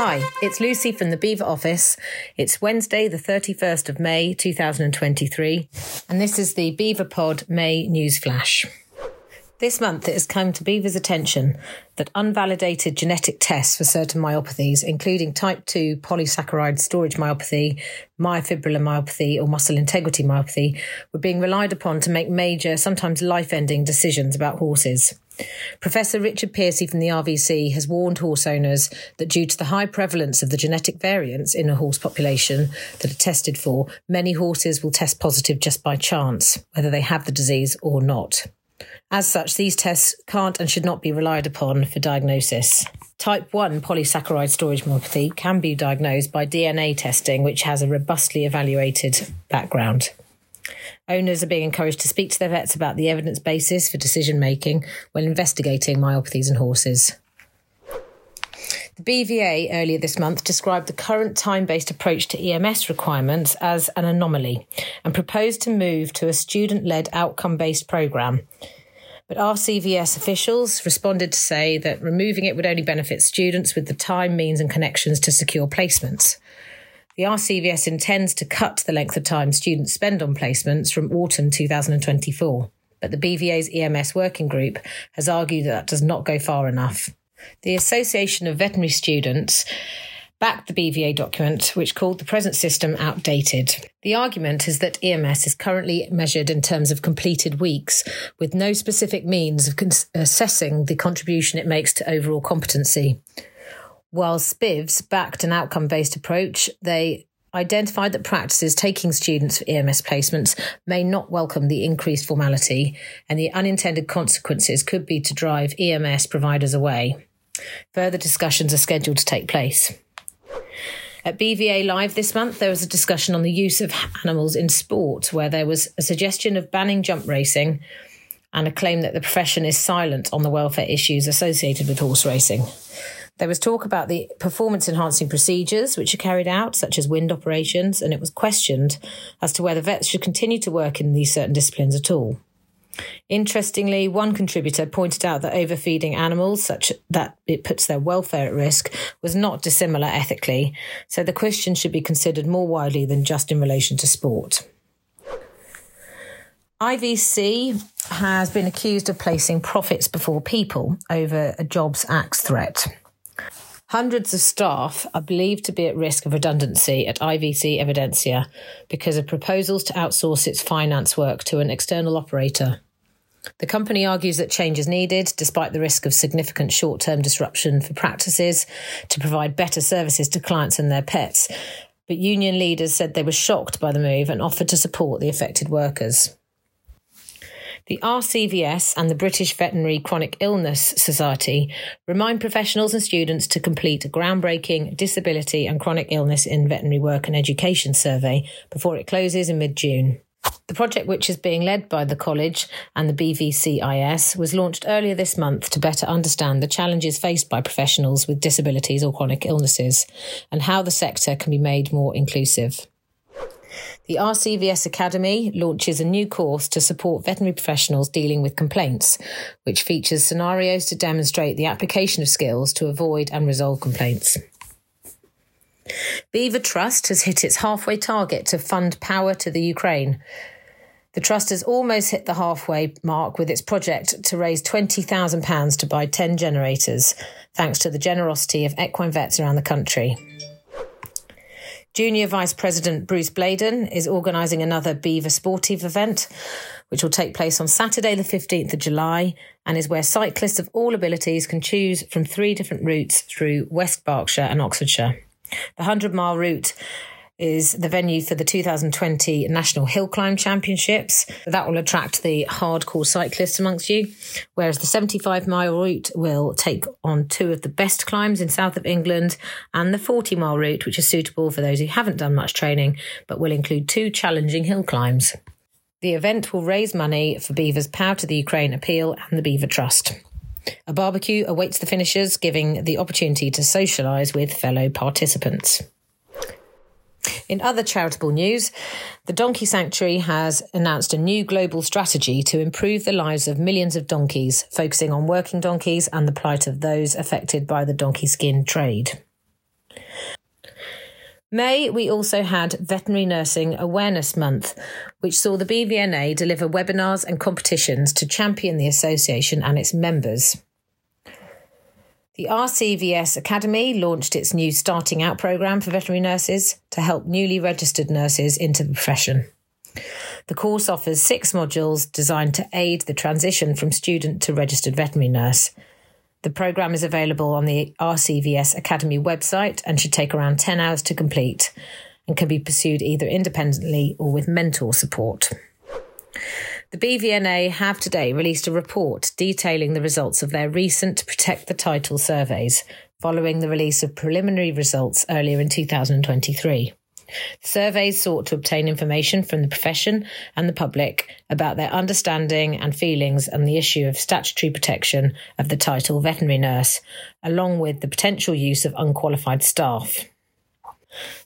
Hi, it's Lucy from the BEVA office. It's Wednesday, the 31st of May 2023, and this is the BEVApod May News Flash. This month, it has come to BEVA's attention that unvalidated genetic tests for certain myopathies, including type 2 polysaccharide storage myopathy, myofibrillar myopathy, or muscle integrity myopathy, were being relied upon to make major, sometimes life ending decisions about horses. Professor Richard Piercy from the RVC has warned horse owners that due to the high prevalence of the genetic variants in a horse population that are tested for, many horses will test positive just by chance, whether they have the disease or not. As such, these tests can't and should not be relied upon for diagnosis. Type 1 polysaccharide storage myopathy can be diagnosed by DNA testing, which has a robustly evaluated background. Owners are being encouraged to speak to their vets about the evidence basis for decision making when investigating myopathies in horses. The BVA earlier this month described the current time based approach to EMS requirements as an anomaly and proposed to move to a student led outcome based programme. But RCVS officials responded to say that removing it would only benefit students with the time, means, and connections to secure placements. The RCVS intends to cut the length of time students spend on placements from autumn 2024, but the BVA's EMS working group has argued that that does not go far enough. The Association of Veterinary Students backed the BVA document, which called the present system outdated. The argument is that EMS is currently measured in terms of completed weeks, with no specific means of cons- assessing the contribution it makes to overall competency. While SPVS backed an outcome based approach, they identified that practices taking students for EMS placements may not welcome the increased formality, and the unintended consequences could be to drive EMS providers away. Further discussions are scheduled to take place. At BVA Live this month, there was a discussion on the use of animals in sport, where there was a suggestion of banning jump racing and a claim that the profession is silent on the welfare issues associated with horse racing. There was talk about the performance enhancing procedures which are carried out, such as wind operations, and it was questioned as to whether vets should continue to work in these certain disciplines at all. Interestingly, one contributor pointed out that overfeeding animals, such that it puts their welfare at risk, was not dissimilar ethically, so the question should be considered more widely than just in relation to sport. IVC has been accused of placing profits before people over a jobs axe threat. Hundreds of staff are believed to be at risk of redundancy at IVC Evidensia because of proposals to outsource its finance work to an external operator. The company argues that change is needed, despite the risk of significant short term disruption for practices, to provide better services to clients and their pets. But union leaders said they were shocked by the move and offered to support the affected workers. The RCVS and the British Veterinary Chronic Illness Society remind professionals and students to complete a groundbreaking disability and chronic illness in veterinary work and education survey before it closes in mid June. The project, which is being led by the college and the BVCIS, was launched earlier this month to better understand the challenges faced by professionals with disabilities or chronic illnesses and how the sector can be made more inclusive. The RCVS Academy launches a new course to support veterinary professionals dealing with complaints, which features scenarios to demonstrate the application of skills to avoid and resolve complaints. BEVA Trust has hit its halfway target to fund power to the Ukraine. The Trust has almost hit the halfway mark with its project to raise £20,000 to buy 10 generators, thanks to the generosity of equine vets around the country. Junior Vice President Bruce Bladon is organising another BEVA Sportive event, which will take place on Saturday, the 15th of July, and is where cyclists of all abilities can choose from three different routes through West Berkshire and Oxfordshire. The 100 mile route is the venue for the 2020 National Hill Climb Championships. That will attract the hardcore cyclists amongst you, whereas the 75 mile route will take on two of the best climbs in south of England, and the 40 mile route, which is suitable for those who haven't done much training, but will include two challenging hill climbs. The event will raise money for BEVA's Power to the Ukraine appeal and the BEVA Trust. A barbecue awaits the finishers, giving the opportunity to socialise with fellow participants. In other charitable news, the Donkey Sanctuary has announced a new global strategy to improve the lives of millions of donkeys, focusing on working donkeys and the plight of those affected by the donkey skin trade. May, we also had Veterinary Nursing Awareness Month, which saw the BVNA deliver webinars and competitions to champion the association and its members. The RCVS Academy launched its new Starting Out programme for veterinary nurses to help newly registered nurses into the profession. The course offers six modules designed to aid the transition from student to registered veterinary nurse. The programme is available on the RCVS Academy website and should take around 10 hours to complete and can be pursued either independently or with mentor support. The BVNA have today released a report detailing the results of their recent Protect the Title surveys following the release of preliminary results earlier in 2023. The surveys sought to obtain information from the profession and the public about their understanding and feelings on the issue of statutory protection of the title veterinary nurse, along with the potential use of unqualified staff.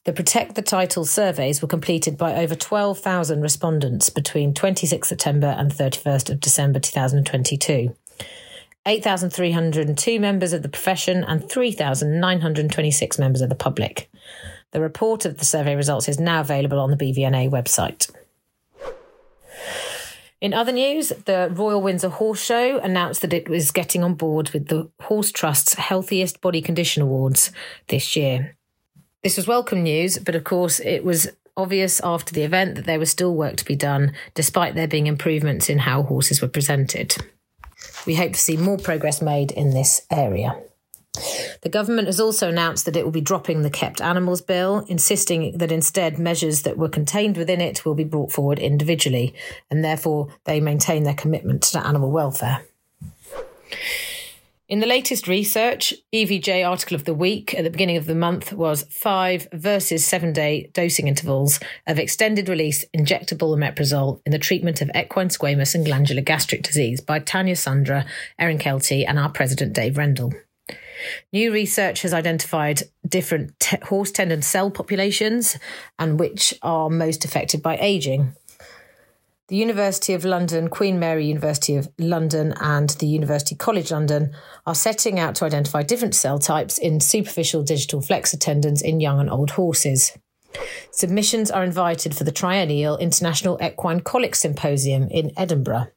The Protect the Title surveys were completed by over 12,000 respondents between 26 September and 31st of December 2022. 8,302 members of the profession and 3,926 members of the public. The report of the survey results is now available on the BVNA website. In other news, the Royal Windsor Horse Show announced that it was getting on board with the Horse Trust's Healthiest Body Condition Awards this year. This was welcome news, but of course, it was obvious after the event that there was still work to be done, despite there being improvements in how horses were presented. We hope to see more progress made in this area. The government has also announced that it will be dropping the Kept Animals Bill, insisting that instead measures that were contained within it will be brought forward individually, and therefore they maintain their commitment to animal welfare. In the latest research, EVJ article of the week at the beginning of the month was five versus seven day dosing intervals of extended release injectable omeprazole in the treatment of equine squamous and glandular gastric disease by Tanya Sundra, Erin Kelty, and our president Dave Rendle. New research has identified different horse tendon cell populations and which are most affected by aging. The University of London, Queen Mary University of London, and the University College London are setting out to identify different cell types in superficial digital flexor tendons in young and old horses. Submissions are invited for the triennial International Equine Colic Symposium in Edinburgh.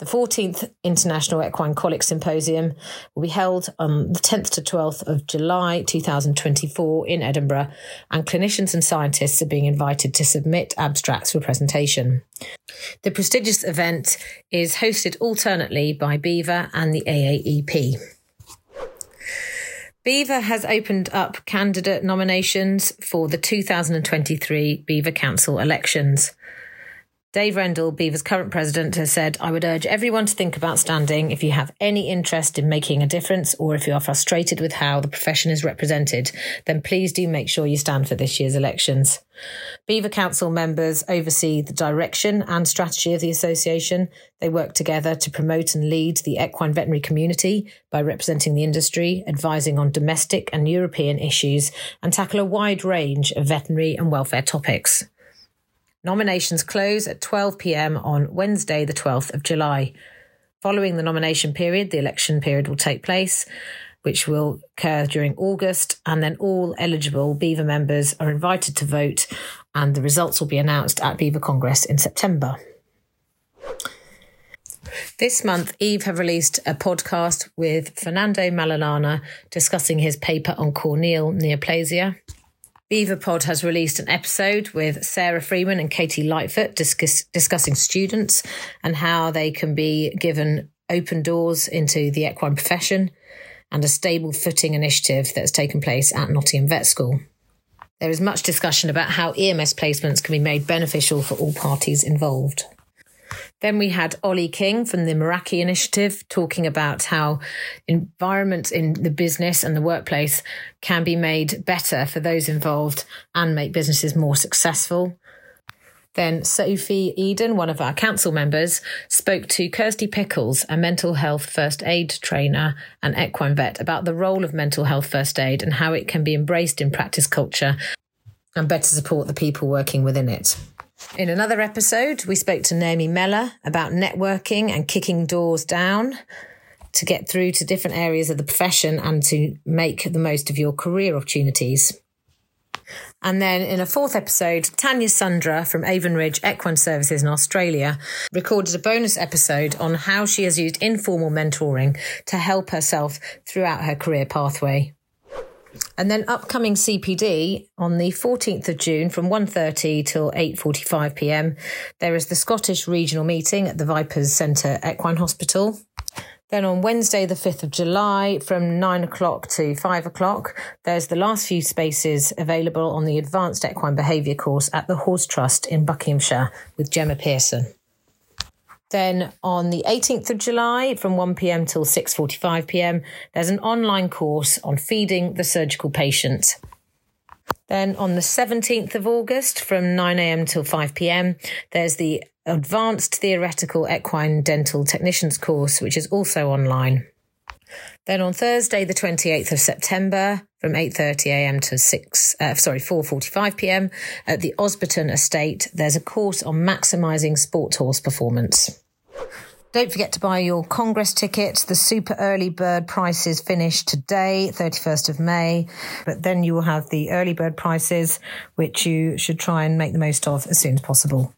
The 14th International Equine Colic Symposium will be held on the 10th to 12th of July 2024 in Edinburgh, and clinicians and scientists are being invited to submit abstracts for presentation. The prestigious event is hosted alternately by BEVA and the AAEP. BEVA has opened up candidate nominations for the 2023 BEVA Council elections. Dave Rendle, BEVA's current president, has said, I would urge everyone to think about standing if you have any interest in making a difference or if you are frustrated with how the profession is represented, then please do make sure you stand for this year's elections. BEVA Council members oversee the direction and strategy of the association. They work together to promote and lead the equine veterinary community by representing the industry, advising on domestic and European issues, and tackle a wide range of veterinary and welfare topics. Nominations close at 12 pm on Wednesday, the 12th of July. Following the nomination period, the election period will take place, which will occur during August, and then all eligible BEVA members are invited to vote, and the results will be announced at BEVA Congress in September. This month, EVE have released a podcast with Fernando Malalana discussing his paper on corneal neoplasia. BEVAPod has released an episode with Sarah Freeman and Katie Lightfoot discuss, discussing students and how they can be given open doors into the equine profession and a stable footing initiative that's taken place at Nottingham Vet School. There is much discussion about how EMS placements can be made beneficial for all parties involved. Then we had Ollie King from the Meraki Initiative talking about how environments in the business and the workplace can be made better for those involved and make businesses more successful. Then Sophie Eden, one of our council members, spoke to Kirsty Pickles, a mental health first aid trainer and equine vet, about the role of mental health first aid and how it can be embraced in practice culture and better support the people working within it. In another episode, we spoke to Naomi Meller about networking and kicking doors down. to get through to different areas of the profession and to make the most of your career opportunities. And then in a fourth episode, Tanya Sundra from Avon Ridge Equine Services in Australia recorded a bonus episode on how she has used informal mentoring to help herself throughout her career pathway. And then upcoming CPD on the 14th of June from 1.30 till 8.45 p.m. There is the Scottish Regional Meeting at the Weipers Centre Equine Hospital. Then on Wednesday, the 5th of July, from 9 o'clock to 5 o'clock, there's the last few spaces available on the Advanced Equine Behaviour course at the Horse Trust in Buckinghamshire with Gemma Pearson. Then on the 18th of July from 1 p.m. till 6:45 p.m. there's an online course on feeding the surgical patient. Then on the 17th of August from 9 a.m. till 5 p.m. there's the Advanced Theoretical Equine Dental Technicians course which is also online. Then on Thursday, the 28th of September, from 8:30 a.m. to 6 uh, sorry 4:45 p.m. at the Osberton Estate, there's a course on maximising sport horse performance. Don't forget to buy your Congress ticket. The super early bird prices finish today, 31st of May, but then you will have the early bird prices, which you should try and make the most of as soon as possible.